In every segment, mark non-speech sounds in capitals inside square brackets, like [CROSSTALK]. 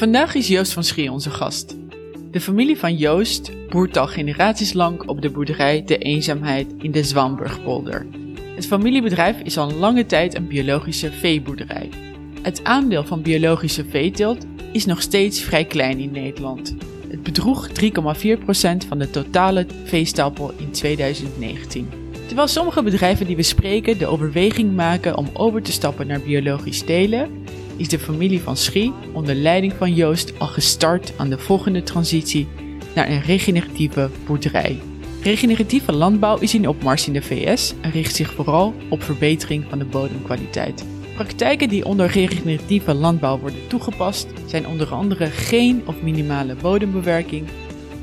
Vandaag is Joost van Schie onze gast. De familie van Joost boert al generaties lang op de boerderij De Eenzaamheid in de Zwamburgpolder. Het familiebedrijf is al lange tijd een biologische veeboerderij. Het aandeel van biologische veeteelt is nog steeds vrij klein in Nederland. Het bedroeg 3,4% van de totale veestapel in 2019. Terwijl sommige bedrijven die we spreken de overweging maken om over te stappen naar biologisch telen, is de familie van Schie onder leiding van Joost al gestart aan de volgende transitie naar een regeneratieve boerderij. Regeneratieve landbouw is in opmars in de VS en richt zich vooral op verbetering van de bodemkwaliteit. Praktijken die onder regeneratieve landbouw worden toegepast zijn onder andere geen of minimale bodembewerking,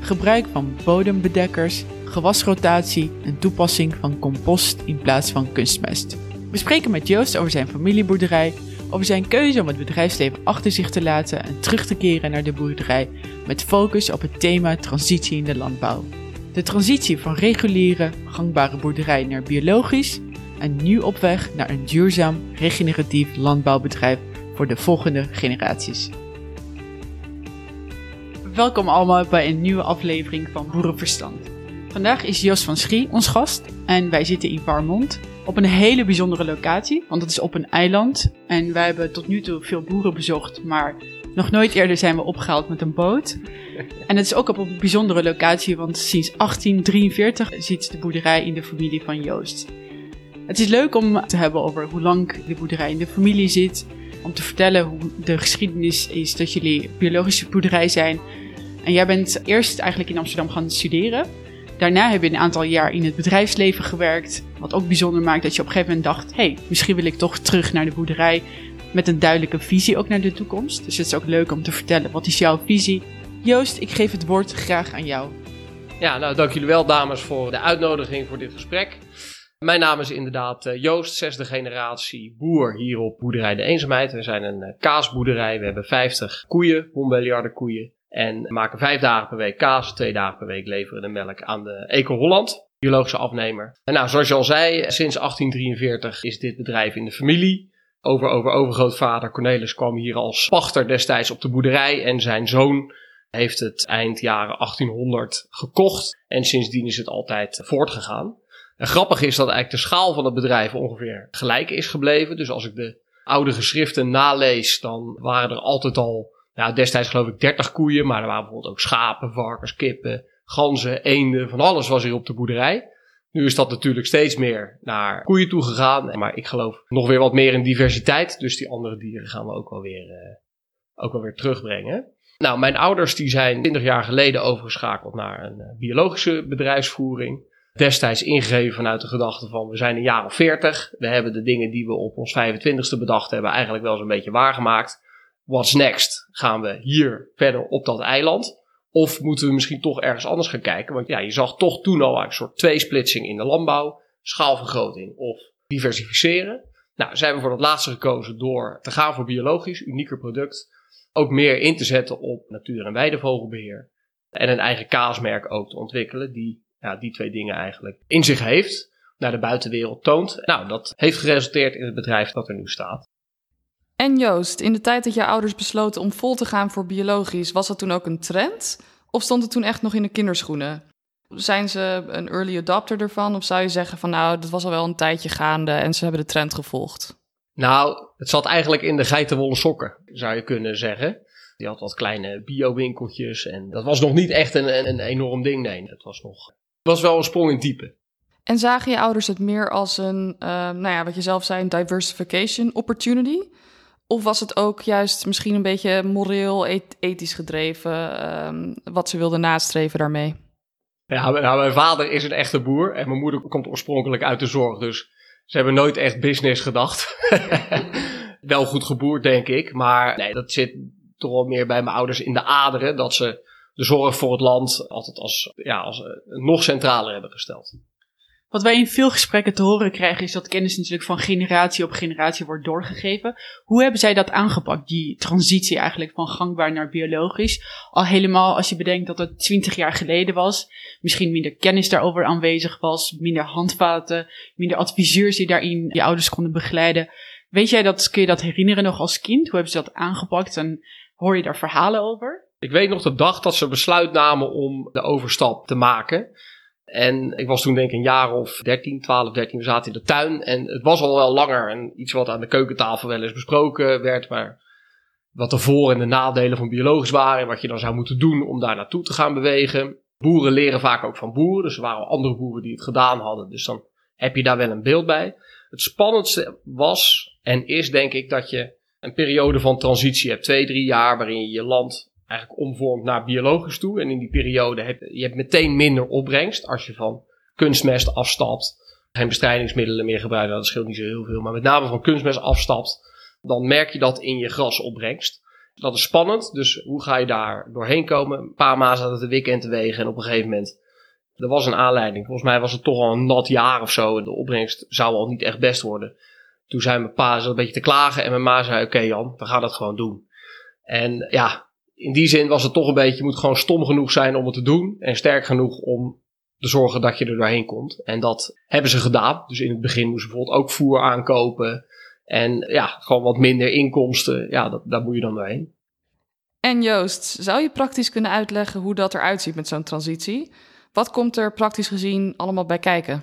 gebruik van bodembedekkers, gewasrotatie en toepassing van compost in plaats van kunstmest. We spreken met Joost over zijn familieboerderij, over zijn keuze om het bedrijfsleven achter zich te laten en terug te keren naar de boerderij met focus op het thema transitie in de landbouw. De transitie van reguliere, gangbare boerderij naar biologisch en nu op weg naar een duurzaam, regeneratief landbouwbedrijf voor de volgende generaties. Welkom allemaal bij een nieuwe aflevering van Boerenverstand. Vandaag is Jos van Schie ons gast en wij zitten in Warmond op een hele bijzondere locatie, want het is op een eiland. En wij hebben tot nu toe veel boeren bezocht, maar nog nooit eerder zijn we opgehaald met een boot. En het is ook op een bijzondere locatie, want sinds 1843 zit de boerderij in de familie van Joost. Het is leuk om te hebben over hoe lang de boerderij in de familie zit. Om te vertellen hoe de geschiedenis is dat jullie biologische boerderij zijn. En jij bent eerst eigenlijk in Amsterdam gaan studeren. Daarna heb je een aantal jaar in het bedrijfsleven gewerkt. Wat ook bijzonder maakt dat je op een gegeven moment dacht: hé, hey, misschien wil ik toch terug naar de boerderij. Met een duidelijke visie ook naar de toekomst. Dus het is ook leuk om te vertellen: wat is jouw visie? Joost, ik geef het woord graag aan jou. Ja, nou dank jullie wel, dames, voor de uitnodiging voor dit gesprek. Mijn naam is inderdaad eh, Joost, zesde generatie boer hier op Boerderij de Eenzaamheid. We zijn een eh, kaasboerderij. We hebben 50 koeien, honbeljarden koeien. En maken vijf dagen per week kaas, twee dagen per week leveren de melk aan de Eco Holland, biologische afnemer. En nou, zoals je al zei, sinds 1843 is dit bedrijf in de familie. Over, over overgrootvader Cornelis kwam hier als pachter destijds op de boerderij en zijn zoon heeft het eind jaren 1800 gekocht. En sindsdien is het altijd voortgegaan. En grappig is dat eigenlijk de schaal van het bedrijf ongeveer gelijk is gebleven. Dus als ik de oude geschriften nalees, dan waren er altijd al ja, destijds geloof ik 30 koeien, maar er waren bijvoorbeeld ook schapen, varkens, kippen, ganzen, eenden, van alles was hier op de boerderij. Nu is dat natuurlijk steeds meer naar koeien toe gegaan, maar ik geloof nog weer wat meer in diversiteit. Dus die andere dieren gaan we ook wel weer, uh, ook wel weer terugbrengen. Nou, mijn ouders die zijn 20 jaar geleden overgeschakeld naar een uh, biologische bedrijfsvoering. Destijds ingegeven vanuit de gedachte van we zijn een jaar of 40. We hebben de dingen die we op ons 25ste bedacht hebben eigenlijk wel zo'n beetje waargemaakt what's next? Gaan we hier verder op dat eiland? Of moeten we misschien toch ergens anders gaan kijken? Want ja, je zag toch toen al een soort tweesplitsing in de landbouw. Schaalvergroting of diversificeren. Nou, zijn we voor dat laatste gekozen door te gaan voor biologisch, unieker product. Ook meer in te zetten op natuur- en weidevogelbeheer. En een eigen kaasmerk ook te ontwikkelen, die ja, die twee dingen eigenlijk in zich heeft. Naar de buitenwereld toont. Nou, dat heeft geresulteerd in het bedrijf dat er nu staat. En Joost, in de tijd dat je ouders besloten om vol te gaan voor biologisch, was dat toen ook een trend? Of stond het toen echt nog in de kinderschoenen? Zijn ze een early adopter ervan? Of zou je zeggen van nou, dat was al wel een tijdje gaande en ze hebben de trend gevolgd? Nou, het zat eigenlijk in de geitenwolle sokken, zou je kunnen zeggen. Die had wat kleine bio-winkeltjes en dat was nog niet echt een, een, een enorm ding. Nee, het was nog. Het was wel een sprong in type. En zagen je ouders het meer als een, uh, nou ja, wat je zelf zei, een diversification opportunity? Of was het ook juist misschien een beetje moreel, ethisch gedreven, um, wat ze wilden nastreven daarmee? Ja, nou, mijn vader is een echte boer en mijn moeder komt oorspronkelijk uit de zorg. Dus ze hebben nooit echt business gedacht. [LAUGHS] wel goed geboerd, denk ik. Maar nee, dat zit toch wel meer bij mijn ouders in de aderen. Dat ze de zorg voor het land altijd als, ja, als nog centraler hebben gesteld. Wat wij in veel gesprekken te horen krijgen is dat kennis natuurlijk van generatie op generatie wordt doorgegeven. Hoe hebben zij dat aangepakt, die transitie eigenlijk van gangbaar naar biologisch? Al helemaal als je bedenkt dat het twintig jaar geleden was, misschien minder kennis daarover aanwezig was, minder handvaten, minder adviseurs die daarin je ouders konden begeleiden. Weet jij dat, kun je dat herinneren nog als kind? Hoe hebben ze dat aangepakt en Hoor je daar verhalen over? Ik weet nog de dag dat ze besluit namen om de overstap te maken. En ik was toen denk ik een jaar of 13, 12, 13. We zaten in de tuin. En het was al wel langer. En iets wat aan de keukentafel wel eens besproken werd. Maar wat de voor- en de nadelen van biologisch waren. En wat je dan zou moeten doen om daar naartoe te gaan bewegen. Boeren leren vaak ook van boeren. Dus er waren andere boeren die het gedaan hadden. Dus dan heb je daar wel een beeld bij. Het spannendste was en is denk ik dat je een periode van transitie hebt. Twee, drie jaar waarin je je land eigenlijk omvormt naar biologisch toe. En in die periode heb je hebt meteen minder opbrengst als je van kunstmest afstapt. Geen bestrijdingsmiddelen meer gebruikt, nou, dat scheelt niet zo heel veel. Maar met name van kunstmest afstapt, dan merk je dat in je grasopbrengst. Dat is spannend, dus hoe ga je daar doorheen komen? Een paar maanden zaten het de weekend te wegen en op een gegeven moment... Er was een aanleiding. Volgens mij was het toch al een nat jaar of zo. En de opbrengst zou al niet echt best worden. Toen zei mijn pa een beetje te klagen. En mijn ma zei: Oké, Jan, we gaan dat gewoon doen. En ja, in die zin was het toch een beetje: je moet gewoon stom genoeg zijn om het te doen. En sterk genoeg om te zorgen dat je er doorheen komt. En dat hebben ze gedaan. Dus in het begin moesten ze bijvoorbeeld ook voer aankopen. En ja, gewoon wat minder inkomsten. Ja, dat, daar moet je dan doorheen. En Joost, zou je praktisch kunnen uitleggen hoe dat eruit ziet met zo'n transitie? Wat komt er praktisch gezien allemaal bij kijken?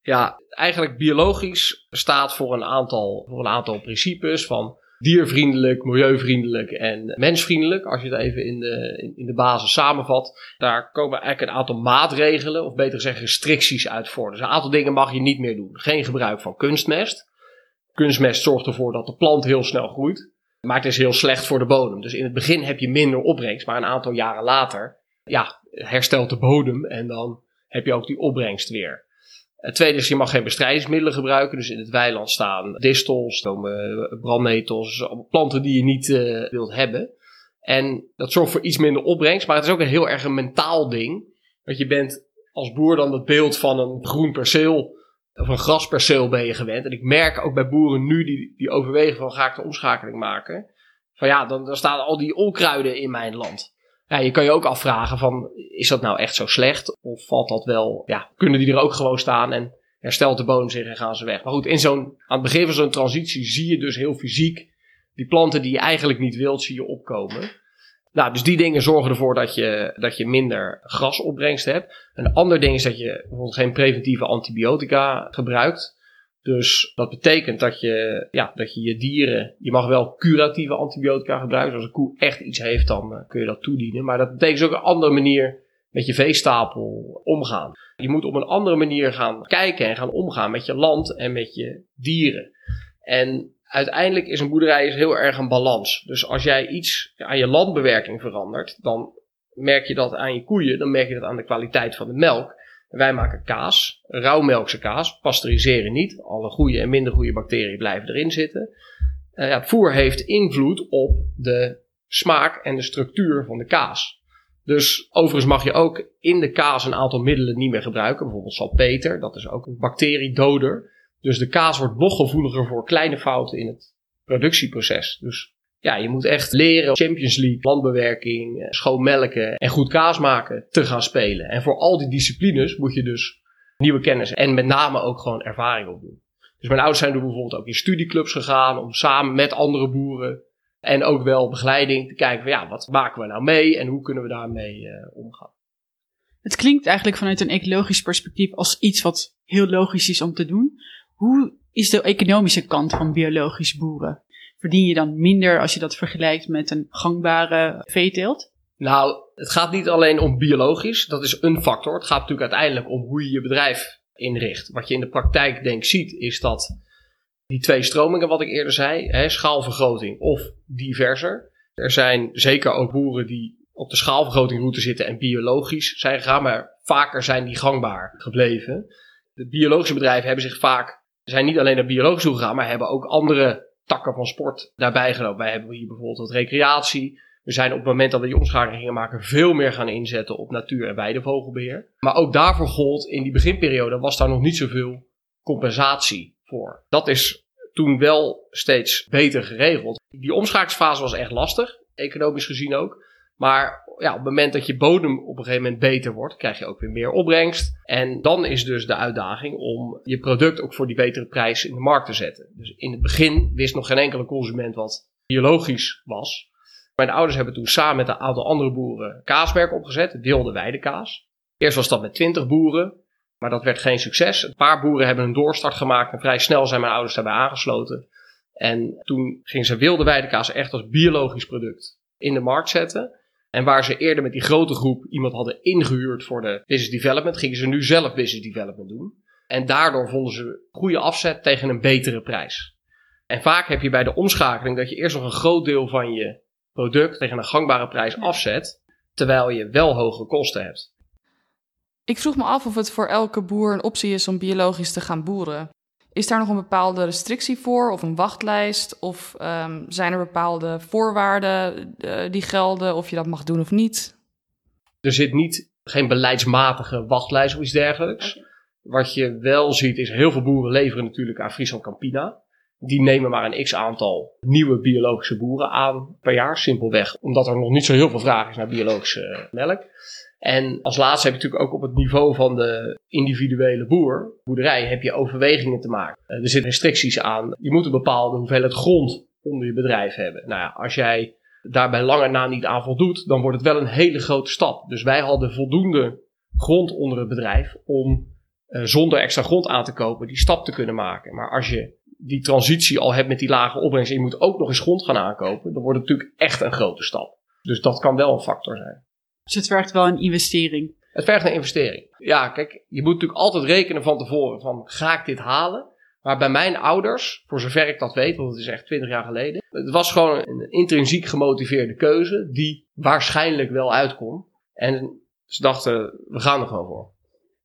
Ja, eigenlijk biologisch staat voor een aantal, voor een aantal principes van diervriendelijk, milieuvriendelijk en mensvriendelijk. Als je het even in de, in de basis samenvat. Daar komen eigenlijk een aantal maatregelen, of beter gezegd restricties uit voor. Dus een aantal dingen mag je niet meer doen. Geen gebruik van kunstmest. Kunstmest zorgt ervoor dat de plant heel snel groeit. Maar het is heel slecht voor de bodem. Dus in het begin heb je minder opbrengst. Maar een aantal jaren later ja, herstelt de bodem en dan heb je ook die opbrengst weer. Het tweede is, je mag geen bestrijdingsmiddelen gebruiken. Dus in het weiland staan distels, brandnetels, planten die je niet uh, wilt hebben. En dat zorgt voor iets minder opbrengst, maar het is ook een heel erg een mentaal ding. Want je bent als boer dan het beeld van een groen perceel of een grasperceel ben je gewend. En ik merk ook bij boeren nu die, die overwegen van ga ik de omschakeling maken. Van ja, dan, dan staan al die onkruiden in mijn land. Ja, je kan je ook afvragen van, is dat nou echt zo slecht? Of valt dat wel, ja, kunnen die er ook gewoon staan en herstelt de bodem zich en gaan ze weg? Maar goed, in zo'n, aan het begin van zo'n transitie zie je dus heel fysiek die planten die je eigenlijk niet wilt, zie je opkomen. Nou, dus die dingen zorgen ervoor dat je, dat je minder grasopbrengst hebt. Een ander ding is dat je bijvoorbeeld geen preventieve antibiotica gebruikt. Dus dat betekent dat je, ja, dat je je dieren, je mag wel curatieve antibiotica gebruiken. Als een koe echt iets heeft, dan uh, kun je dat toedienen. Maar dat betekent dus ook een andere manier met je veestapel omgaan. Je moet op een andere manier gaan kijken en gaan omgaan met je land en met je dieren. En uiteindelijk is een boerderij is heel erg een balans. Dus als jij iets aan je landbewerking verandert, dan merk je dat aan je koeien, dan merk je dat aan de kwaliteit van de melk. Wij maken kaas, rauwmelkse kaas, pasteuriseren niet. Alle goede en minder goede bacteriën blijven erin zitten. Uh, ja, voer heeft invloed op de smaak en de structuur van de kaas. Dus overigens mag je ook in de kaas een aantal middelen niet meer gebruiken. Bijvoorbeeld salpeter, dat is ook een bacteriedoder. Dus de kaas wordt nog gevoeliger voor kleine fouten in het productieproces. Dus ja, je moet echt leren Champions League, landbewerking, eh, schoonmelken en goed kaas maken te gaan spelen. En voor al die disciplines moet je dus nieuwe kennis en met name ook gewoon ervaring opdoen. Dus mijn ouders zijn er bijvoorbeeld ook in studieclubs gegaan om samen met andere boeren en ook wel begeleiding te kijken van ja, wat maken we nou mee en hoe kunnen we daarmee uh, omgaan. Het klinkt eigenlijk vanuit een ecologisch perspectief als iets wat heel logisch is om te doen. Hoe is de economische kant van biologisch boeren? Verdien je dan minder als je dat vergelijkt met een gangbare veeteelt? Nou, het gaat niet alleen om biologisch, dat is een factor. Het gaat natuurlijk uiteindelijk om hoe je je bedrijf inricht. Wat je in de praktijk denk ziet, is dat die twee stromingen, wat ik eerder zei, hè, schaalvergroting of diverser. Er zijn zeker ook boeren die op de schaalvergrotingroute zitten en biologisch zijn gegaan, maar vaker zijn die gangbaar gebleven. De biologische bedrijven hebben zich vaak, zijn niet alleen naar biologisch toe gegaan, maar hebben ook andere takken van sport daarbij genomen. Wij hebben hier bijvoorbeeld wat recreatie. We zijn op het moment dat we die omschakeling gingen maken veel meer gaan inzetten op natuur- en weidevogelbeheer. Maar ook daarvoor gold in die beginperiode was daar nog niet zoveel compensatie voor. Dat is toen wel steeds beter geregeld. Die omschakelingsfase was echt lastig, economisch gezien ook. Maar ja, op het moment dat je bodem op een gegeven moment beter wordt, krijg je ook weer meer opbrengst. En dan is dus de uitdaging om je product ook voor die betere prijs in de markt te zetten. Dus in het begin wist nog geen enkele consument wat biologisch was. Mijn ouders hebben toen samen met een aantal andere boeren kaasmerk opgezet, wilde weidekaas. Eerst was dat met 20 boeren, maar dat werd geen succes. Een paar boeren hebben een doorstart gemaakt en vrij snel zijn mijn ouders daarbij aangesloten. En toen gingen ze wilde weidekaas echt als biologisch product in de markt zetten. En waar ze eerder met die grote groep iemand hadden ingehuurd voor de business development, gingen ze nu zelf business development doen. En daardoor vonden ze goede afzet tegen een betere prijs. En vaak heb je bij de omschakeling dat je eerst nog een groot deel van je product tegen een gangbare prijs afzet, terwijl je wel hoge kosten hebt. Ik vroeg me af of het voor elke boer een optie is om biologisch te gaan boeren. Is daar nog een bepaalde restrictie voor of een wachtlijst? Of um, zijn er bepaalde voorwaarden uh, die gelden of je dat mag doen of niet? Er zit niet geen beleidsmatige wachtlijst of iets dergelijks. Wat je wel ziet is heel veel boeren leveren natuurlijk aan Friesland Campina. Die nemen maar een x aantal nieuwe biologische boeren aan per jaar, simpelweg. Omdat er nog niet zo heel veel vraag is naar biologische melk. En als laatste heb je natuurlijk ook op het niveau van de individuele boer, boerderij, heb je overwegingen te maken. Eh, er zitten restricties aan. Je moet een bepaalde hoeveelheid grond onder je bedrijf hebben. Nou ja, als jij daarbij lange na niet aan voldoet, dan wordt het wel een hele grote stap. Dus wij hadden voldoende grond onder het bedrijf om uh, zonder extra grond aan te kopen die stap te kunnen maken. Maar als je die transitie al hebt met die lage opbrengst en je moet ook nog eens grond gaan aankopen, dan wordt het natuurlijk echt een grote stap. Dus dat kan wel een factor zijn. Dus het vergt wel een investering. Het vergt een investering. Ja, kijk, je moet natuurlijk altijd rekenen van tevoren van ga ik dit halen? Maar bij mijn ouders, voor zover ik dat weet, want het is echt 20 jaar geleden, het was gewoon een intrinsiek gemotiveerde keuze die waarschijnlijk wel uitkomt. En ze dachten, we gaan er gewoon voor.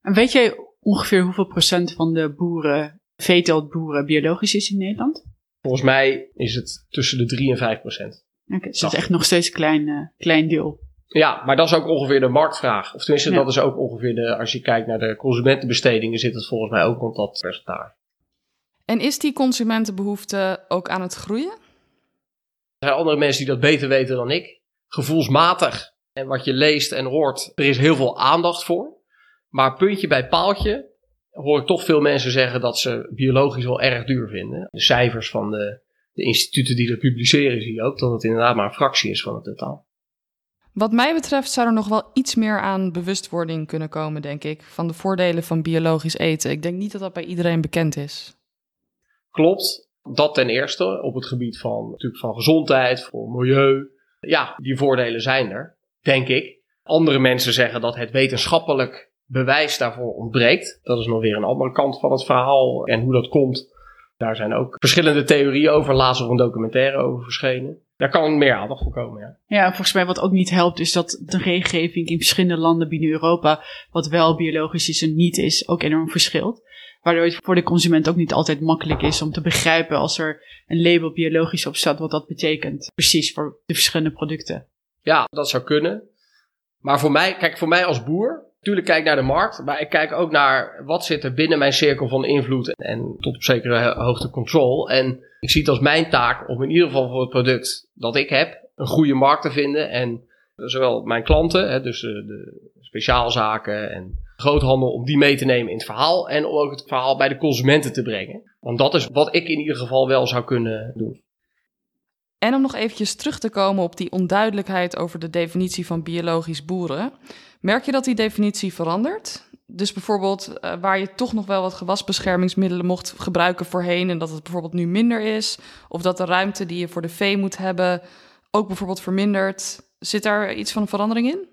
En weet jij ongeveer hoeveel procent van de boeren, veeteeltboeren, biologisch is in Nederland? Volgens mij is het tussen de 3 en 5 procent. Oké, okay, dus dat is echt nog steeds een klein, uh, klein deel. Ja, maar dat is ook ongeveer de marktvraag. Of tenminste, dat is ook ongeveer de, als je kijkt naar de consumentenbestedingen, zit het volgens mij ook rond dat percentage. En is die consumentenbehoefte ook aan het groeien? Er zijn andere mensen die dat beter weten dan ik. Gevoelsmatig en wat je leest en hoort, er is heel veel aandacht voor. Maar puntje bij paaltje hoor ik toch veel mensen zeggen dat ze biologisch wel erg duur vinden. De cijfers van de, de instituten die dat publiceren zie je ook dat het inderdaad maar een fractie is van het totaal. Wat mij betreft zou er nog wel iets meer aan bewustwording kunnen komen, denk ik, van de voordelen van biologisch eten. Ik denk niet dat dat bij iedereen bekend is. Klopt, dat ten eerste op het gebied van, natuurlijk van gezondheid, voor milieu. Ja, die voordelen zijn er, denk ik. Andere mensen zeggen dat het wetenschappelijk bewijs daarvoor ontbreekt. Dat is nog weer een andere kant van het verhaal. En hoe dat komt, daar zijn ook verschillende theorieën over. Laatst nog een documentaire over verschenen. Daar kan meer aandacht voor komen, ja. Ja, volgens mij wat ook niet helpt is dat de regelgeving in verschillende landen binnen Europa, wat wel biologisch is en niet is, ook enorm verschilt. Waardoor het voor de consument ook niet altijd makkelijk is om te begrijpen als er een label biologisch op staat, wat dat betekent. Precies voor de verschillende producten. Ja, dat zou kunnen. Maar voor mij, kijk, voor mij als boer, Tuurlijk kijk ik naar de markt, maar ik kijk ook naar wat zit er binnen mijn cirkel van invloed en tot op zekere hoogte controle. En ik zie het als mijn taak om in ieder geval voor het product dat ik heb een goede markt te vinden. En zowel mijn klanten, dus de speciaalzaken en groothandel, om die mee te nemen in het verhaal. En om ook het verhaal bij de consumenten te brengen. Want dat is wat ik in ieder geval wel zou kunnen doen. En om nog eventjes terug te komen op die onduidelijkheid over de definitie van biologisch boeren. Merk je dat die definitie verandert? Dus bijvoorbeeld uh, waar je toch nog wel wat gewasbeschermingsmiddelen mocht gebruiken voorheen en dat het bijvoorbeeld nu minder is. Of dat de ruimte die je voor de vee moet hebben ook bijvoorbeeld vermindert. Zit daar iets van een verandering in?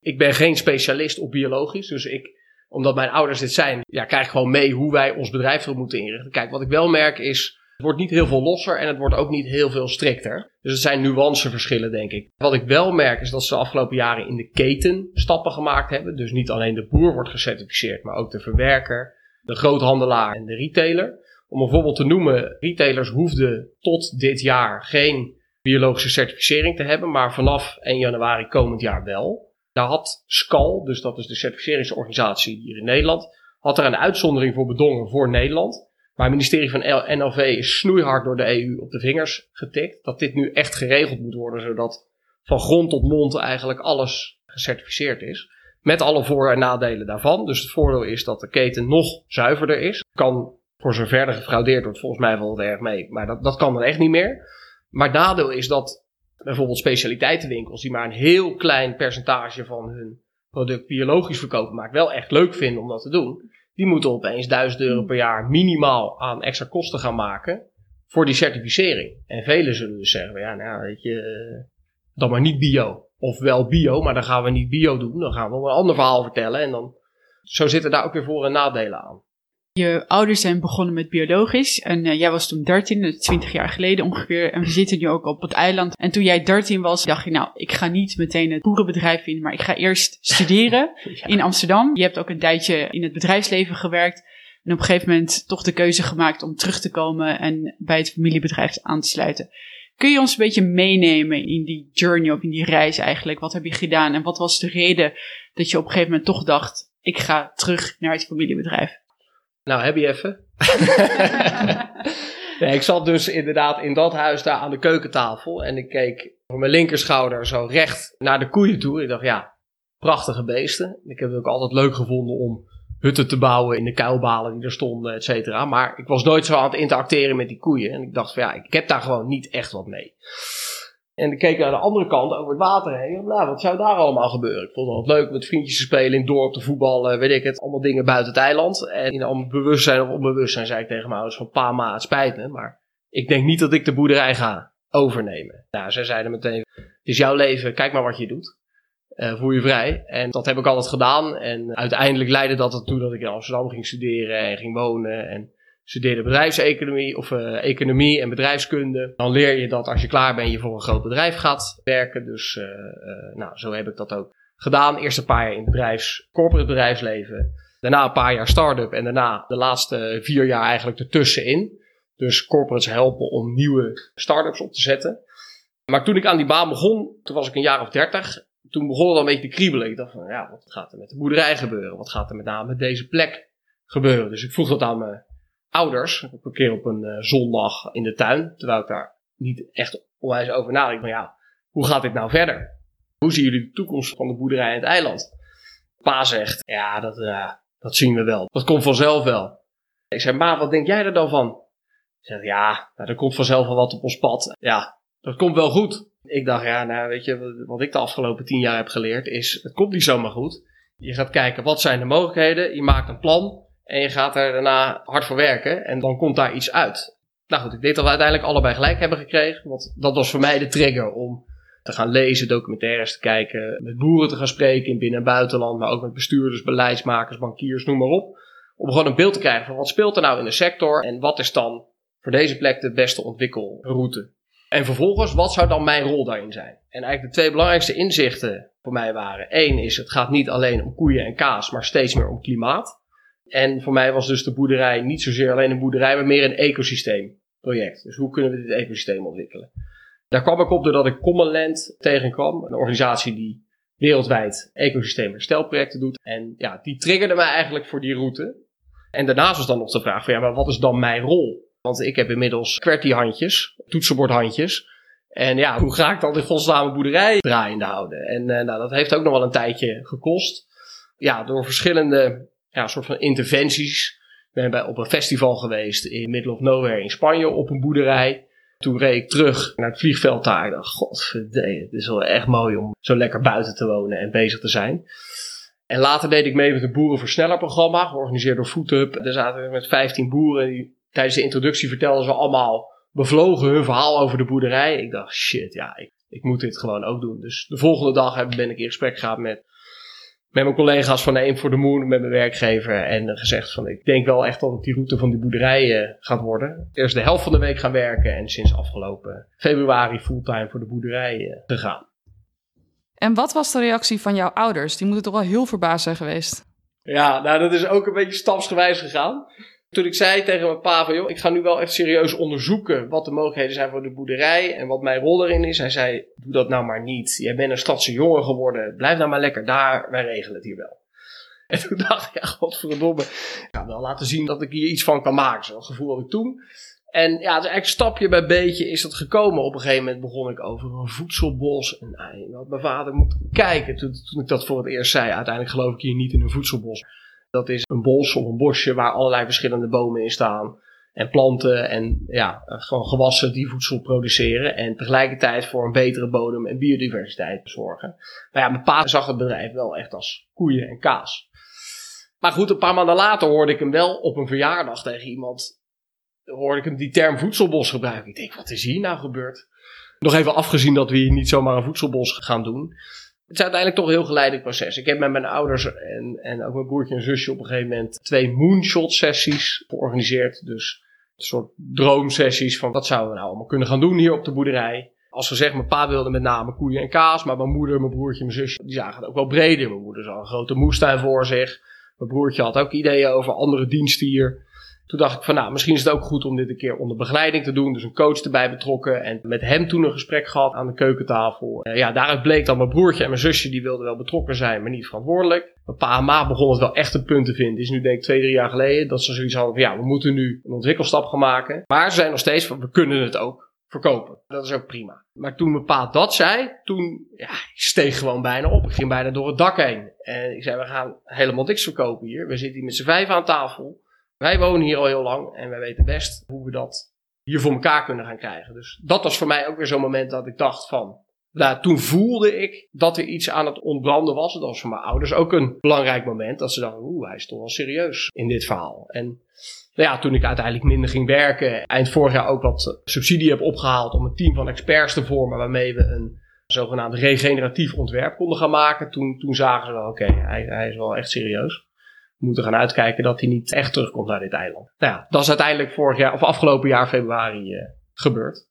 Ik ben geen specialist op biologisch, dus ik, omdat mijn ouders dit zijn, ja, krijg ik gewoon mee hoe wij ons bedrijf moeten inrichten. Kijk, wat ik wel merk is het wordt niet heel veel losser en het wordt ook niet heel veel strikter. Dus het zijn nuanceverschillen, denk ik. Wat ik wel merk is dat ze de afgelopen jaren in de keten stappen gemaakt hebben. Dus niet alleen de boer wordt gecertificeerd, maar ook de verwerker, de groothandelaar en de retailer. Om een voorbeeld te noemen, retailers hoefden tot dit jaar geen biologische certificering te hebben, maar vanaf 1 januari komend jaar wel. Daar had SCAL, dus dat is de certificeringsorganisatie hier in Nederland, had er een uitzondering voor bedongen voor Nederland. Maar het ministerie van NLV is snoeihard door de EU op de vingers getikt. Dat dit nu echt geregeld moet worden, zodat van grond tot mond eigenlijk alles gecertificeerd is. Met alle voor- en nadelen daarvan. Dus het voordeel is dat de keten nog zuiverder is. Kan voor zover er gefraudeerd wordt volgens mij wel erg mee. Maar dat, dat kan dan echt niet meer. Maar het nadeel is dat bijvoorbeeld specialiteitenwinkels, die maar een heel klein percentage van hun product biologisch verkopen, maar wel echt leuk vinden om dat te doen, die moeten opeens 1000 euro per jaar minimaal aan extra kosten gaan maken voor die certificering. En velen zullen dus zeggen, ja, nou weet je, eh, dan maar niet bio. Of wel bio, maar dan gaan we niet bio doen. Dan gaan we een ander verhaal vertellen. En dan, zo zitten daar ook weer voor- en nadelen aan. Je ouders zijn begonnen met biologisch en uh, jij was toen 13, 20 jaar geleden ongeveer. En we zitten nu ook op het eiland. En toen jij 13 was, dacht je, nou, ik ga niet meteen het boerenbedrijf in, maar ik ga eerst studeren [LAUGHS] ja. in Amsterdam. Je hebt ook een tijdje in het bedrijfsleven gewerkt. En op een gegeven moment toch de keuze gemaakt om terug te komen en bij het familiebedrijf aan te sluiten. Kun je ons een beetje meenemen in die journey of in die reis eigenlijk? Wat heb je gedaan en wat was de reden dat je op een gegeven moment toch dacht: ik ga terug naar het familiebedrijf? Nou, heb je even. [LAUGHS] nee, ik zat dus inderdaad in dat huis daar aan de keukentafel en ik keek voor mijn linkerschouder zo recht naar de koeien toe. Ik dacht, ja, prachtige beesten. Ik heb het ook altijd leuk gevonden om hutten te bouwen in de kuilbalen die er stonden, et cetera. Maar ik was nooit zo aan het interacteren met die koeien. En ik dacht van ja, ik heb daar gewoon niet echt wat mee. En ik keek naar de andere kant over het water heen. Nou, wat zou daar allemaal gebeuren? Ik vond het leuk met vriendjes te spelen in het dorp, te voetballen, weet ik het. Allemaal dingen buiten het eiland. En in allemaal bewustzijn of onbewustzijn zei ik tegen mijn ouders van pa, ma, het spijt me. Maar ik denk niet dat ik de boerderij ga overnemen. Nou, zij zeiden meteen, het is jouw leven, kijk maar wat je doet. Uh, voel je vrij. En dat heb ik altijd gedaan. En uiteindelijk leidde dat ertoe dat ik in Amsterdam ging studeren en ging wonen. En studeerde bedrijfseconomie of uh, economie en bedrijfskunde. Dan leer je dat als je klaar bent, je voor een groot bedrijf gaat werken. Dus uh, nou, zo heb ik dat ook gedaan. Eerst een paar jaar in het bedrijfs, corporate bedrijfsleven. Daarna een paar jaar start-up. En daarna de laatste vier jaar eigenlijk ertussenin. Dus corporates helpen om nieuwe start-ups op te zetten. Maar toen ik aan die baan begon, toen was ik een jaar of dertig toen begon het al een beetje te kriebelen. Ik dacht van, ja, wat gaat er met de boerderij gebeuren? Wat gaat er met name met deze plek gebeuren? Dus ik vroeg dat aan mijn ouders. Ik een keer op een uh, zondag in de tuin. Terwijl ik daar niet echt onwijs over nadenk. Maar ja, hoe gaat dit nou verder? Hoe zien jullie de toekomst van de boerderij en het eiland? Pa zegt, ja, dat, uh, dat zien we wel. Dat komt vanzelf wel. Ik zei, ma, wat denk jij er dan van? Ze zegt, ja, nou, er komt vanzelf wel wat op ons pad. Ja, dat komt wel goed. Ik dacht, ja, nou weet je, wat ik de afgelopen tien jaar heb geleerd is, het komt niet zomaar goed. Je gaat kijken, wat zijn de mogelijkheden? Je maakt een plan en je gaat er daarna hard voor werken en dan komt daar iets uit. Nou goed, ik denk dat we uiteindelijk allebei gelijk hebben gekregen, want dat was voor mij de trigger om te gaan lezen, documentaires te kijken, met boeren te gaan spreken in binnen- en buitenland, maar ook met bestuurders, beleidsmakers, bankiers, noem maar op. Om gewoon een beeld te krijgen van wat speelt er nou in de sector en wat is dan voor deze plek de beste ontwikkelroute. En vervolgens, wat zou dan mijn rol daarin zijn? En eigenlijk de twee belangrijkste inzichten voor mij waren: één is, het gaat niet alleen om koeien en kaas, maar steeds meer om klimaat. En voor mij was dus de boerderij niet zozeer alleen een boerderij, maar meer een ecosysteemproject. Dus hoe kunnen we dit ecosysteem ontwikkelen? Daar kwam ik op doordat ik Common Land tegenkwam, een organisatie die wereldwijd ecosysteemherstelprojecten doet. En ja, die triggerde mij eigenlijk voor die route. En daarnaast was dan nog de vraag van ja, maar wat is dan mijn rol? Want ik heb inmiddels QWERTY-handjes, toetsenbordhandjes. En ja, hoe ga ik dan de godsnaam boerderij draaiende houden? En uh, nou, dat heeft ook nog wel een tijdje gekost. Ja, door verschillende ja, soort van interventies. Ik ben bij, op een festival geweest in Middle of Nowhere in Spanje op een boerderij. Toen reed ik terug naar het vliegveld daar. Ik dacht, het is wel echt mooi om zo lekker buiten te wonen en bezig te zijn. En later deed ik mee met het Boerenversnellerprogramma, georganiseerd door FoodHub. Daar zaten we met 15 boeren die tijdens de introductie vertelden ze allemaal bevlogen hun verhaal over de boerderij. Ik dacht, shit, ja, ik, ik moet dit gewoon ook doen. Dus de volgende dag ben ik in gesprek gehad met, met mijn collega's van Aim for the Moon, met mijn werkgever. En gezegd van, ik denk wel echt dat het die route van die boerderij uh, gaat worden. Eerst de helft van de week gaan werken en sinds afgelopen februari fulltime voor de boerderij uh, gegaan. En wat was de reactie van jouw ouders? Die moeten toch wel heel verbaasd zijn geweest. Ja, nou dat is ook een beetje stapsgewijs gegaan. Toen ik zei tegen mijn pa van, joh, ik ga nu wel echt serieus onderzoeken wat de mogelijkheden zijn voor de boerderij en wat mijn rol erin is. Hij zei, doe dat nou maar niet. Jij bent een stadse jongen geworden. Blijf nou maar lekker daar. Wij regelen het hier wel. [LAUGHS] En toen dacht ik, ja, godverdomme. Ik ga wel laten zien dat ik hier iets van kan maken. Zo'n gevoel ik toen. En ja, dus eigenlijk stapje bij beetje is dat gekomen. Op een gegeven moment begon ik over een voedselbos. En nou, mijn vader moet kijken toen, toen ik dat voor het eerst zei. Uiteindelijk geloof ik hier niet in een voedselbos. Dat is een bos of een bosje waar allerlei verschillende bomen in staan. en planten en ja, gewoon gewassen die voedsel produceren. En tegelijkertijd voor een betere bodem en biodiversiteit zorgen. Maar ja, mijn pa zag het bedrijf wel echt als koeien en kaas. Maar goed, een paar maanden later hoorde ik hem wel op een verjaardag tegen iemand. Hoorde ik hem die term voedselbos gebruiken. Ik denk, wat is hier nou gebeurd? Nog even afgezien dat we hier niet zomaar een voedselbos gaan doen. Het is uiteindelijk toch een heel geleidelijk proces. Ik heb met mijn ouders en, en ook mijn broertje en zusje op een gegeven moment twee moonshot sessies georganiseerd. Dus een soort droomsessies van wat zouden we nou allemaal kunnen gaan doen hier op de boerderij. Als gezegd, mijn pa wilde met name koeien en kaas, maar mijn moeder, mijn broertje mijn zusje, die zagen het ook wel breder. Mijn moeder zag een grote moestuin voor zich. Mijn broertje had ook ideeën over andere diensten hier. Toen dacht ik van nou, misschien is het ook goed om dit een keer onder begeleiding te doen. Dus een coach erbij betrokken en met hem toen een gesprek gehad aan de keukentafel. Uh, ja, daaruit bleek dat mijn broertje en mijn zusje die wilden wel betrokken zijn, maar niet verantwoordelijk. Mijn pa en ma begonnen het wel echt een punt te vinden. Is nu denk ik twee, drie jaar geleden dat ze zoiets hadden van ja, we moeten nu een ontwikkelstap gaan maken. Maar ze zijn nog steeds van we kunnen het ook verkopen. Dat is ook prima. Maar toen mijn pa dat zei, toen ja, ik steeg gewoon bijna op. Ik ging bijna door het dak heen. En ik zei, we gaan helemaal niks verkopen hier. We zitten hier met z'n vijf aan tafel. Wij wonen hier al heel lang en wij weten best hoe we dat hier voor elkaar kunnen gaan krijgen. Dus dat was voor mij ook weer zo'n moment dat ik dacht van, nou, toen voelde ik dat er iets aan het ontbranden was. Dat was voor mijn ouders ook een belangrijk moment. Dat ze dachten, oeh, hij is toch wel serieus in dit verhaal. En nou ja, toen ik uiteindelijk minder ging werken, eind vorig jaar ook wat subsidie heb opgehaald om een team van experts te vormen waarmee we een zogenaamd regeneratief ontwerp konden gaan maken. Toen, toen zagen ze wel, oké, hij, hij is wel echt serieus moeten gaan uitkijken dat hij niet echt terugkomt naar dit eiland. Nou dat is uiteindelijk vorig jaar of afgelopen jaar februari uh, gebeurd.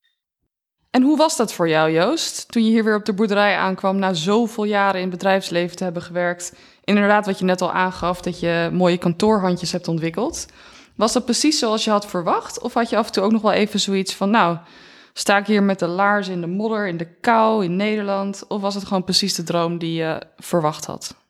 En hoe was dat voor jou, Joost? Toen je hier weer op de boerderij aankwam na zoveel jaren in het bedrijfsleven te hebben gewerkt. Inderdaad, wat je net al aangaf, dat je mooie kantoorhandjes hebt ontwikkeld. Was dat precies zoals je had verwacht? Of had je af en toe ook nog wel even zoiets van, nou, sta ik hier met de laars in de modder, in de kou, in Nederland? Of was het gewoon precies de droom die je verwacht had?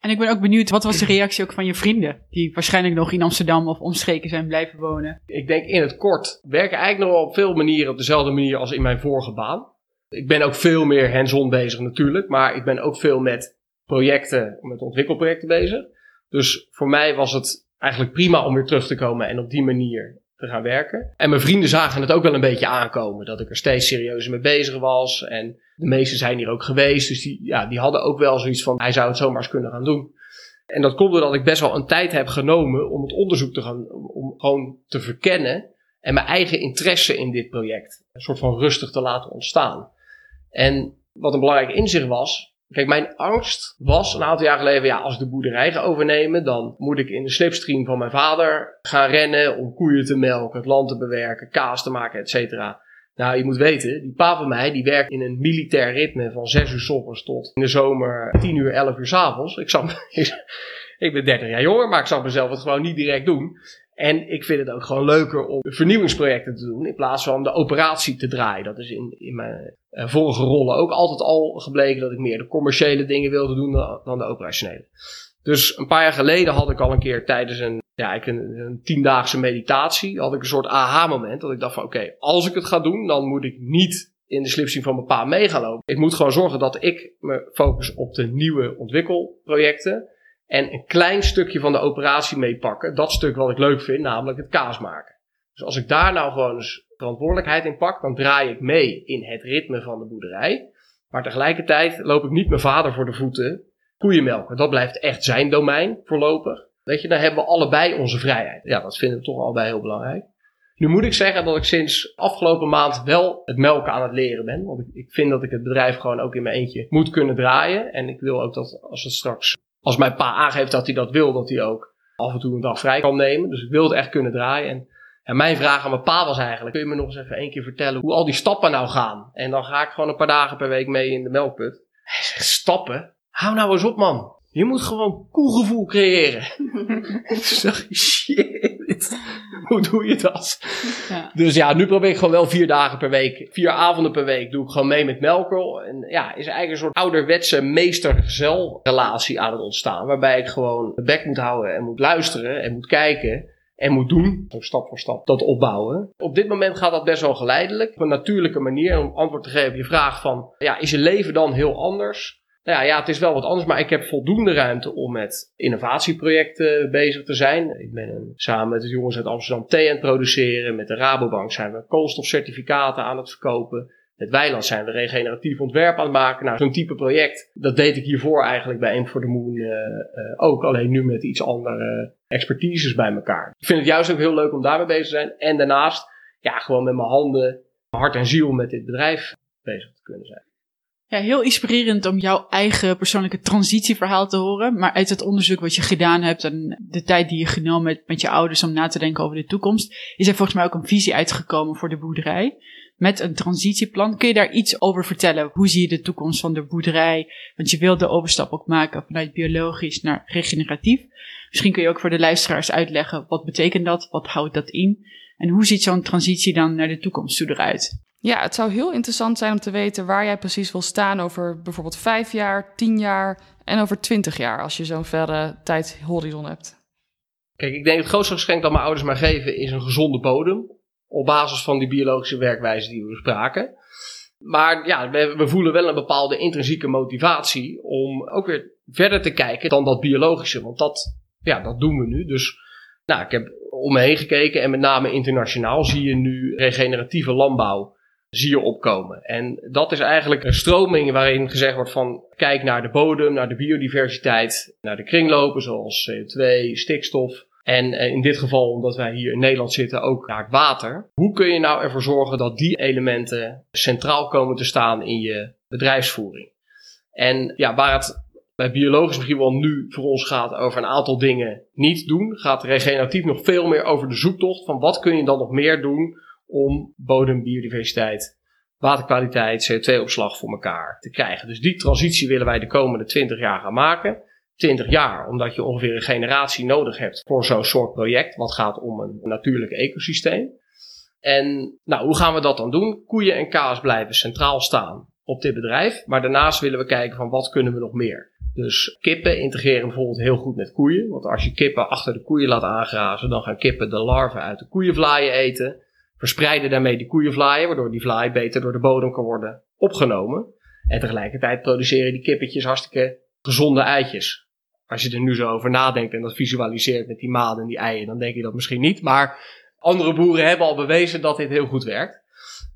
En ik ben ook benieuwd, wat was de reactie ook van je vrienden? Die waarschijnlijk nog in Amsterdam of omstreken zijn blijven wonen. Ik denk in het kort, werken eigenlijk nog op veel manieren op dezelfde manier als in mijn vorige baan. Ik ben ook veel meer hands-on bezig natuurlijk, maar ik ben ook veel met projecten, met ontwikkelprojecten bezig. Dus voor mij was het eigenlijk prima om weer terug te komen en op die manier te gaan werken. En mijn vrienden zagen het ook wel een beetje aankomen, dat ik er steeds serieuzer mee bezig was. En de meesten zijn hier ook geweest, dus die, ja, die hadden ook wel zoiets van, hij zou het zomaar eens kunnen gaan doen. En dat komt doordat ik best wel een tijd heb genomen om het onderzoek te gaan, om gewoon te verkennen en mijn eigen interesse in dit project een soort van rustig te laten ontstaan. En wat een belangrijk inzicht was, Kijk, mijn angst was een aantal jaar geleden, ja, als ik de boerderij ga overnemen, dan moet ik in de slipstream van mijn vader gaan rennen om koeien te melken, het land te bewerken, kaas te maken, et cetera. Nou, je moet weten, die pa van mij, die werkt in een militair ritme van 6 uur s ochtends tot in de zomer 10 uur, 11 uur s avonds. Ik, [LAUGHS] ik ben 30 jaar jonger, maar ik zag mezelf het gewoon niet direct doen. En ik vind het ook gewoon leuker om vernieuwingsprojecten te doen in plaats van de operatie te draaien. Dat is in, in mijn uh, vorige rollen ook altijd al gebleken dat ik meer de commerciële dingen wilde doen dan de operationele. Dus een paar jaar geleden had ik al een keer tijdens een, ja, een, een tiendaagse meditatie, had ik een soort aha-moment. Dat ik dacht van oké, als ik het ga doen, dan moet ik niet in de slipstream van mijn pa mee gaan lopen. Ik moet gewoon zorgen dat ik me focus op de nieuwe ontwikkelprojecten en een klein stukje van de operatie meepakken. Dat stuk wat ik leuk vind, namelijk het kaas maken. Dus als ik daar nou gewoon eens verantwoordelijkheid in pak, dan draai ik mee in het ritme van de boerderij. Maar tegelijkertijd loop ik niet mijn vader voor de voeten. Koeienmelken, dat blijft echt zijn domein voorlopig. Weet je, dan hebben we allebei onze vrijheid. Ja, dat vinden we toch allebei heel belangrijk. Nu moet ik zeggen dat ik sinds afgelopen maand wel het melken aan het leren ben. Want ik, vind dat ik het bedrijf gewoon ook in mijn eentje moet kunnen draaien. En ik wil ook dat als het straks als mijn pa aangeeft dat hij dat wil, dat hij ook af en toe een dag vrij kan nemen. Dus ik wil het echt kunnen draaien. En, en mijn vraag aan mijn pa was eigenlijk, kun je me nog eens even één keer vertellen hoe al die stappen nou gaan? En dan ga ik gewoon een paar dagen per week mee in de melkput. Hij zegt, stappen? Hou nou eens op man. Je moet gewoon koelgevoel creëren. [LAUGHS] Toen dacht ik, shit, hoe doe je dat? Ja. Dus ja, nu probeer ik gewoon wel vier dagen per week, vier avonden per week doe ik gewoon mee met Melker. En ja, is eigenlijk een soort ouderwetse meester-gezel relatie aan het ontstaan. Waarbij ik gewoon de bek moet houden en moet luisteren en moet kijken en moet doen. Zo stap voor stap dat opbouwen. Op dit moment gaat dat best wel geleidelijk. Op een natuurlijke manier. om antwoord te geven op je vraag van, ja, is je leven dan heel anders? Nou ja, ja, het is wel wat anders, maar ik heb voldoende ruimte om met innovatieprojecten bezig te zijn. Ik ben samen met de jongens uit Amsterdam thee aan het produceren. Met de Rabobank zijn we koolstofcertificaten aan het verkopen. Met Weiland zijn we regeneratief ontwerp aan het maken. Nou, zo'n type project, dat deed ik hiervoor eigenlijk bij Aim for the Moon uh, uh, ook. Alleen nu met iets andere expertises bij elkaar. Ik vind het juist ook heel leuk om daarmee bezig te zijn. En daarnaast, ja, gewoon met mijn handen, hart en ziel met dit bedrijf bezig te kunnen zijn. Ja, heel inspirerend om jouw eigen persoonlijke transitieverhaal te horen. Maar uit het onderzoek wat je gedaan hebt en de tijd die je genomen hebt met je ouders om na te denken over de toekomst, is er volgens mij ook een visie uitgekomen voor de boerderij. Met een transitieplan. Kun je daar iets over vertellen? Hoe zie je de toekomst van de boerderij? Want je wil de overstap ook maken vanuit biologisch naar regeneratief. Misschien kun je ook voor de luisteraars uitleggen wat betekent dat? Wat houdt dat in? En hoe ziet zo'n transitie dan naar de toekomst toe eruit? Ja, het zou heel interessant zijn om te weten waar jij precies wil staan over bijvoorbeeld vijf jaar, tien jaar en over twintig jaar, als je zo'n verre tijdhorizon hebt. Kijk, ik denk het grootste geschenk dat mijn ouders mij geven is een gezonde bodem. Op basis van die biologische werkwijze die we bespraken. Maar ja, we, we, voelen wel een bepaalde intrinsieke motivatie om ook weer verder te kijken dan dat biologische. Want dat, ja, dat doen we nu. Dus nou, ik heb om me heen gekeken en met name internationaal zie je nu regeneratieve landbouw zie je opkomen. En dat is eigenlijk een stroming waarin gezegd wordt van kijk naar de bodem, naar de biodiversiteit, naar de kringlopen zoals CO2, stikstof. En eh, in dit geval, omdat wij hier in Nederland zitten, ook naar het water. Hoe kun je nou ervoor zorgen dat die elementen centraal komen te staan in je bedrijfsvoering? En ja, waar het bij biologisch misschien wel nu voor ons gaat over een aantal dingen niet doen, gaat regeneratief nog veel meer over de zoektocht van wat kun je dan nog meer doen om bodembiodiversiteit, waterkwaliteit, CO2-opslag voor elkaar te krijgen. Dus die transitie willen wij de komende 20 jaar gaan maken. 20 jaar, omdat je ongeveer een generatie nodig hebt voor zo'n soort project, wat gaat om een natuurlijk ecosysteem. En nou, hoe gaan we dat dan doen? Koeien en kaas blijven centraal staan op dit bedrijf, maar daarnaast willen we kijken van wat kunnen we nog meer. Dus kippen integreren bijvoorbeeld heel goed met koeien, want als je kippen achter de koeien laat aangrazen, dan gaan kippen de larven uit de koeienvlaaien eten verspreiden daarmee die koeienvlaaien, waardoor die vlaai beter door de bodem kan worden opgenomen. En tegelijkertijd produceren die kippetjes hartstikke gezonde eitjes. Als je er nu zo over nadenkt en dat visualiseert met die maden en die eieren, dan denk je dat misschien niet. Maar andere boeren hebben al bewezen dat dit heel goed werkt.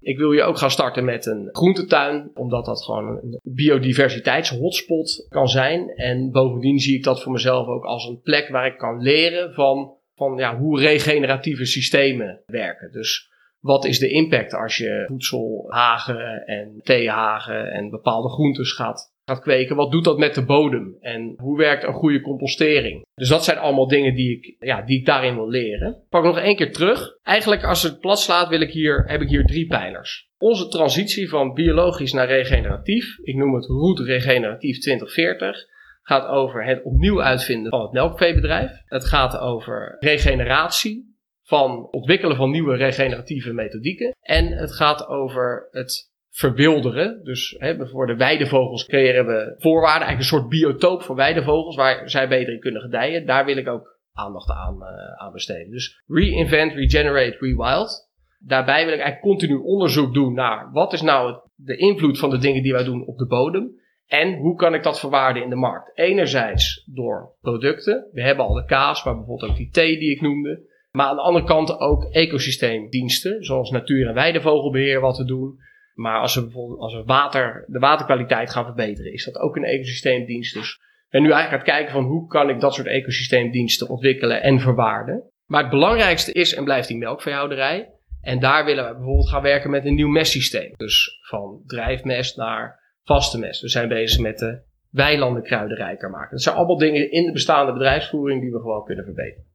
Ik wil je ook gaan starten met een groentetuin, omdat dat gewoon een biodiversiteitshotspot kan zijn. En bovendien zie ik dat voor mezelf ook als een plek waar ik kan leren van, van ja, hoe regeneratieve systemen werken. Dus wat is de impact als je voedselhagen en theehagen en bepaalde groentes gaat, gaat kweken? Wat doet dat met de bodem? En hoe werkt een goede compostering? Dus dat zijn allemaal dingen die ik, ja, die ik daarin wil leren. Pak nog één keer terug. Eigenlijk als het plat slaat wil ik hier, heb ik hier drie pijlers. Onze transitie van biologisch naar regeneratief, ik noem het Route Regeneratief 2040, gaat over het opnieuw uitvinden van het melkveebedrijf. Het gaat over regeneratie, van ontwikkelen van nieuwe regeneratieve methodieken. En het gaat over het verwilderen. Dus hè, voor de weidevogels creëren we voorwaarden, eigenlijk een soort biotoop voor weidevogels waar zij beter in kunnen gedijen. Daar wil ik ook aandacht aan, uh, aan besteden. Dus reinvent, regenerate, rewild. Daarbij wil ik eigenlijk continu onderzoek doen naar wat is nou de invloed van de dingen die wij doen op de bodem. En hoe kan ik dat verwaarden in de markt? Enerzijds door producten. We hebben al de kaas, maar bijvoorbeeld ook die thee die ik noemde. Maar aan de andere kant ook ecosysteemdiensten, zoals natuur- en weidevogelbeheer wat te doen. Maar als we bijvoorbeeld als we water, de waterkwaliteit gaan verbeteren, is dat ook een ecosysteemdienst. Dus ik ben nu eigenlijk aan het kijken van hoe kan ik dat soort ecosysteemdiensten ontwikkelen en verwaarden. Maar het belangrijkste is en blijft die melkveehouderij. En daar willen we bijvoorbeeld gaan werken met een nieuw mestsysteem. Dus van drijfmest naar vaste mest. We zijn bezig met de weilanden kruidenrijker maken. Dat zijn allemaal dingen in de bestaande bedrijfsvoering die we gewoon kunnen verbeteren.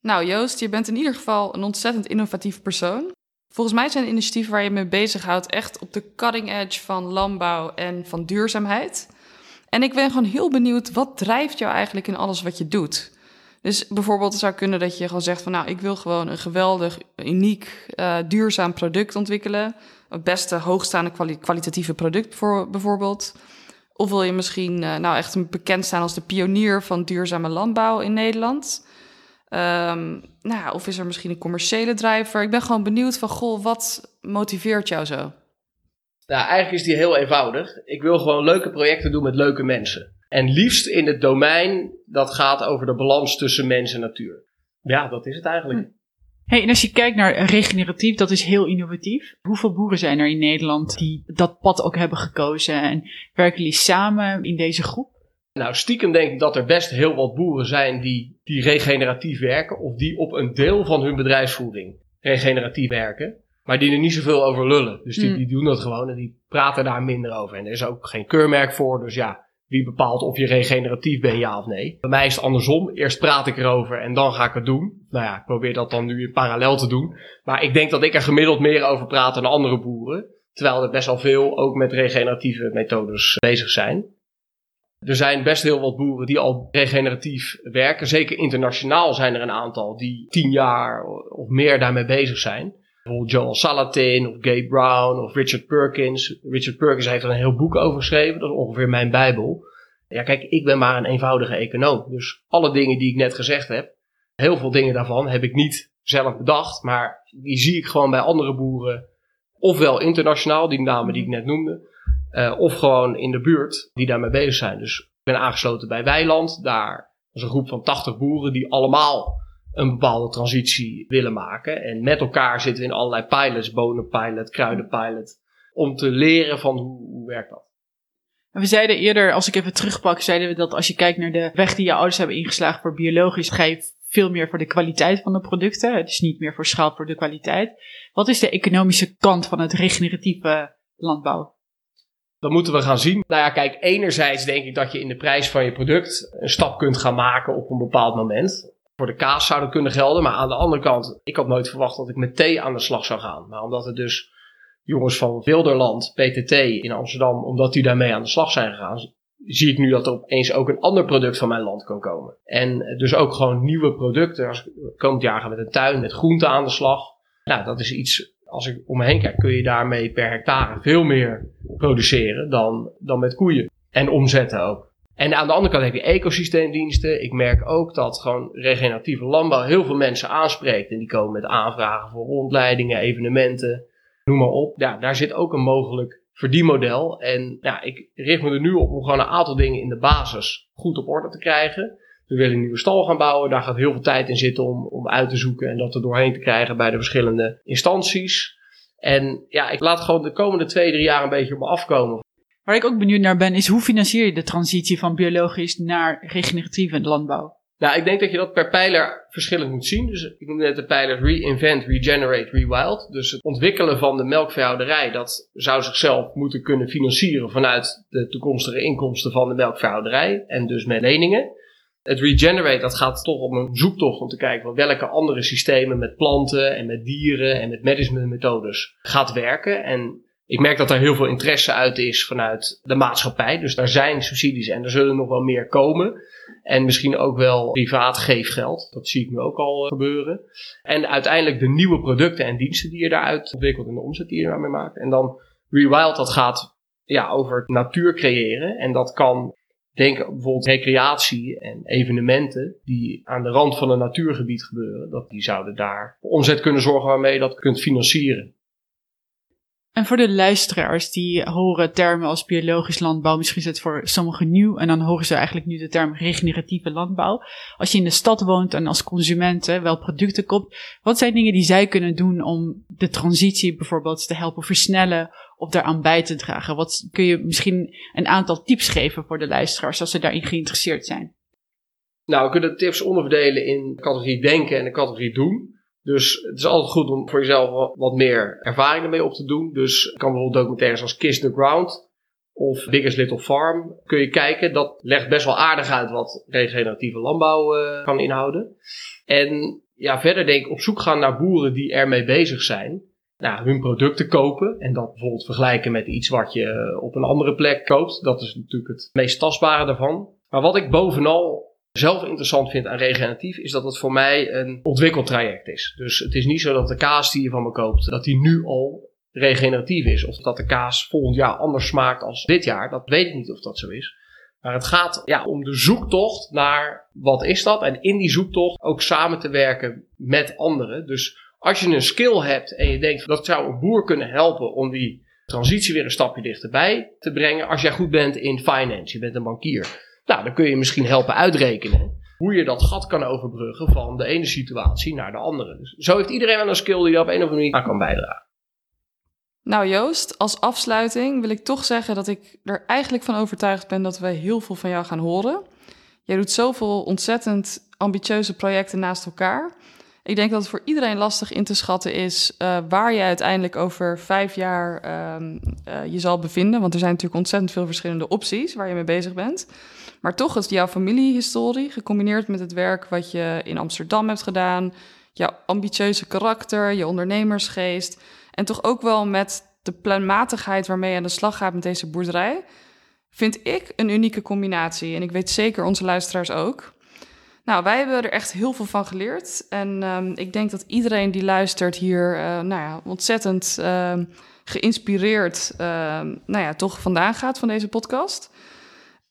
Nou, Joost, je bent in ieder geval een ontzettend innovatief persoon. Volgens mij zijn initiatieven waar je mee bezighoudt echt op de cutting edge van landbouw en van duurzaamheid. En ik ben gewoon heel benieuwd, wat drijft jou eigenlijk in alles wat je doet? Dus bijvoorbeeld zou kunnen dat je gewoon zegt van nou, ik wil gewoon een geweldig, uniek, uh, duurzaam product ontwikkelen. Het beste hoogstaande kwalitatieve product voor, bijvoorbeeld. Of wil je misschien uh, nou echt bekend staan als de pionier van duurzame landbouw in Nederland? Um, nou, of is er misschien een commerciële drijver? Ik ben gewoon benieuwd van, goh, wat motiveert jou zo? Nou, eigenlijk is die heel eenvoudig. Ik wil gewoon leuke projecten doen met leuke mensen. En liefst in het domein dat gaat over de balans tussen mens en natuur. Ja, dat is het eigenlijk. Hey, en als je kijkt naar regeneratief, dat is heel innovatief. Hoeveel boeren zijn er in Nederland die dat pad ook hebben gekozen? En werken jullie samen in deze groep? Nou, stiekem denk ik dat er best heel wat boeren zijn die, die regeneratief werken. Of die op een deel van hun bedrijfsvoering regeneratief werken. Maar die er niet zoveel over lullen. Dus die, Hmm. die doen dat gewoon en die praten daar minder over. En er is ook geen keurmerk voor. Dus ja, wie bepaalt of je regeneratief bent, ja of nee. Bij mij is het andersom. Eerst praat ik erover en dan ga ik het doen. Nou ja, ik probeer dat dan nu in parallel te doen. Maar ik denk dat ik er gemiddeld meer over praat dan andere boeren. Terwijl er best wel veel ook met regeneratieve methodes bezig zijn. Er zijn best heel wat boeren die al regeneratief werken. Zeker internationaal zijn er een aantal die tien jaar of meer daarmee bezig zijn. Bijvoorbeeld Joel Salatin of Gabe Brown of Richard Perkins. Richard Perkins heeft er een heel boek over geschreven. Dat is ongeveer mijn bijbel. Ja, kijk, ik ben maar een eenvoudige econoom. Dus alle dingen die ik net gezegd heb, heel veel dingen daarvan heb ik niet zelf bedacht. Maar die zie ik gewoon bij andere boeren. Ofwel internationaal, die namen die ik net noemde. Eh, of gewoon in de buurt die daarmee bezig zijn. Dus ik ben aangesloten bij Weiland. Daar is een groep van 80 boeren die allemaal een bepaalde transitie willen maken. En met elkaar zitten we in allerlei pilots, bonenpilot, kruidenpilot, om te leren van hoe, werkt dat. We zeiden eerder, als ik even terugpak, zeiden we dat als je kijkt naar de weg die je ouders hebben ingeslagen voor biologisch, ga je veel meer voor de kwaliteit van de producten. Het is niet meer voor schaal, voor de kwaliteit. Wat is de economische kant van het regeneratieve landbouw? Dat moeten we gaan zien. Nou ja, kijk, enerzijds denk ik dat je in de prijs van je product een stap kunt gaan maken op een bepaald moment. Voor de kaas zou dat kunnen gelden, maar aan de andere kant, ik had nooit verwacht dat ik met thee aan de slag zou gaan. Maar omdat het dus jongens van Wilderland, PTT in Amsterdam, omdat die daarmee aan de slag zijn gegaan, zie ik nu dat er opeens ook een ander product van mijn land kan komen. En dus ook gewoon nieuwe producten. Als komend jaar met een tuin, met groenten aan de slag. Nou, dat is iets, als ik om me heen kijk, kun je daarmee per hectare veel meer produceren dan, dan met koeien. En omzetten ook. En aan de andere kant heb je ecosysteemdiensten. Ik merk ook dat gewoon regeneratieve landbouw heel veel mensen aanspreekt. En die komen met aanvragen voor rondleidingen, evenementen, noem maar op. Ja, daar zit ook een mogelijk verdienmodel. En ja, ik richt me er nu op om gewoon een aantal dingen in de basis goed op orde te krijgen. We willen een nieuwe stal gaan bouwen. Daar gaat heel veel tijd in zitten om, om uit te zoeken en dat er doorheen te krijgen bij de verschillende instanties. En ja, ik laat gewoon de komende twee, drie jaar een beetje op me afkomen. Waar ik ook benieuwd naar ben, is hoe financier je de transitie van biologisch naar regeneratieve landbouw? Nou, ik denk dat je dat per pijler verschillend moet zien. Dus ik noemde net de pijler Reinvent, Regenerate, Rewild. Dus het ontwikkelen van de melkveehouderij, dat zou zichzelf moeten kunnen financieren vanuit de toekomstige inkomsten van de melkveehouderij. En dus met leningen. Het Regenerate, dat gaat toch om een zoektocht om te kijken van welke andere systemen met planten en met dieren en met managementmethodes gaat werken. En ik merk dat daar heel veel interesse uit is vanuit de maatschappij. Dus daar zijn subsidies en er zullen nog wel meer komen. En misschien ook wel privaat geefgeld. Dat zie ik nu ook al eh, gebeuren. En uiteindelijk de nieuwe producten en diensten die je daaruit ontwikkelt en de omzet die je daarmee maakt. En dan Rewild, dat gaat ja, over natuur creëren. En dat kan denken bijvoorbeeld recreatie en evenementen die aan de rand van een natuurgebied gebeuren. Dat die zouden daar omzet kunnen zorgen waarmee je dat kunt financieren. En voor de luisteraars die horen termen als biologisch landbouw, misschien is het voor sommigen nieuw en dan horen ze eigenlijk nu de term regeneratieve landbouw. Als je in de stad woont en als consument wel producten koopt, wat zijn dingen die zij kunnen doen om de transitie bijvoorbeeld te helpen versnellen of daaraan bij te dragen? Wat kun je misschien een aantal tips geven voor de luisteraars als ze daarin geïnteresseerd zijn? Nou, we kunnen tips onderverdelen in de categorie denken en de categorie doen. Dus het is altijd goed om voor jezelf wat- wat meer ervaring ermee op te doen. Dus je kan bijvoorbeeld documentaires als Kiss the Ground of Biggest Little Farm kun je kijken. Dat legt best wel aardig uit wat regeneratieve landbouw eh, kan inhouden. En ja, verder denk ik op zoek gaan naar boeren die ermee bezig zijn. Nou, hun producten kopen en dat bijvoorbeeld vergelijken met iets wat je eh, op een andere plek koopt. Dat is natuurlijk het meest tastbare daarvan. Maar wat ik bovenal zelf interessant vind aan regeneratief, is dat het voor mij een ontwikkeltraject is. Dus het is niet zo dat de kaas die je van me koopt, dat die nu al regeneratief is. Of dat de kaas volgend jaar anders smaakt als dit jaar. Dat weet ik niet of dat zo is. Maar het gaat ja, om de zoektocht naar wat is dat. En in die zoektocht ook samen te werken met anderen. Dus als je een skill hebt en je denkt dat zou een boer kunnen helpen om die transitie weer een stapje dichterbij te brengen. Als jij goed bent in finance, je bent een bankier. Nou, dan kun je misschien helpen uitrekenen hoe je dat gat kan overbruggen van de ene situatie naar de andere. Dus zo heeft iedereen wel een skill die er op een of andere manier aan kan bijdragen. Nou Joost, als afsluiting wil ik toch zeggen dat ik er eigenlijk van overtuigd ben dat we heel veel van jou gaan horen. Jij doet zoveel ontzettend ambitieuze projecten naast elkaar. Ik denk dat het voor iedereen lastig in te schatten is uh, waar je uiteindelijk over vijf jaar uh, uh, je zal bevinden. Want er zijn natuurlijk ontzettend veel verschillende opties waar je mee bezig bent. Maar toch is jouw familiehistorie gecombineerd met het werk wat je in Amsterdam hebt gedaan, jouw ambitieuze karakter, je ondernemersgeest en toch ook wel met de planmatigheid waarmee je aan de slag gaat met deze boerderij, vind ik een unieke combinatie. En ik weet zeker onze luisteraars ook. Nou, wij hebben er echt heel veel van geleerd. En um, ik denk dat iedereen die luistert hier uh, nou ja, ontzettend uh, geïnspireerd uh, nou ja, toch vandaan gaat van deze podcast.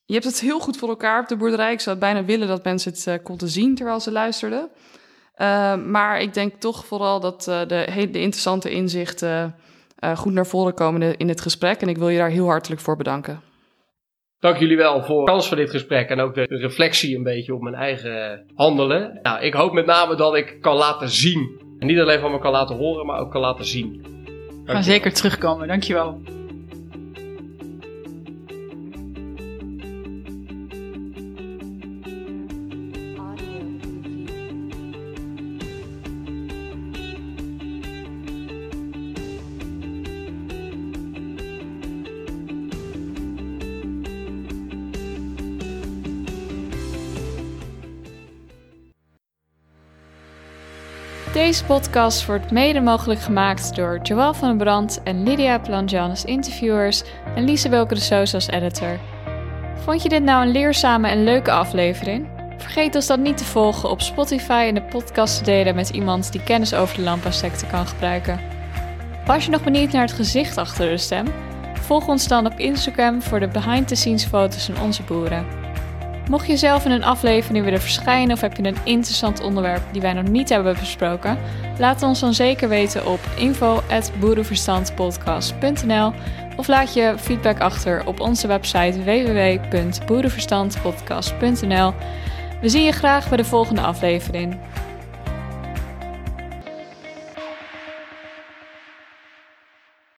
Je hebt het heel goed voor elkaar op de boerderij. Ik zou bijna willen dat mensen het uh, konden zien terwijl ze luisterden. maar ik denk toch vooral dat de, de, interessante inzichten goed naar voren komen in het gesprek. En ik wil je daar heel hartelijk voor bedanken. Dank jullie wel voor de kans van dit gesprek en ook de reflectie een beetje op mijn eigen handelen. Nou, ik hoop met name dat ik kan laten zien. En niet alleen van me kan laten horen, maar ook kan laten zien. Gaan zeker terugkomen, dankjewel. Deze podcast wordt mede mogelijk gemaakt door Joël van den Brand en Lydia Planjan als interviewers en Lise Welke de Soos als editor. Vond je dit nou een leerzame en leuke aflevering? Vergeet ons dan niet te volgen op Spotify en de podcast te delen met iemand die kennis over de landbouwsector kan gebruiken. Was je nog benieuwd naar het gezicht achter de stem? Volg ons dan op Instagram voor de behind-the-scenes foto's van onze boeren. Mocht je zelf in een aflevering willen verschijnen of heb je een interessant onderwerp die wij nog niet hebben besproken, laat ons dan zeker weten op info@boerenverstandpodcast.nl of laat je feedback achter op onze website www.boerenverstandpodcast.nl. We zien je graag bij de volgende aflevering.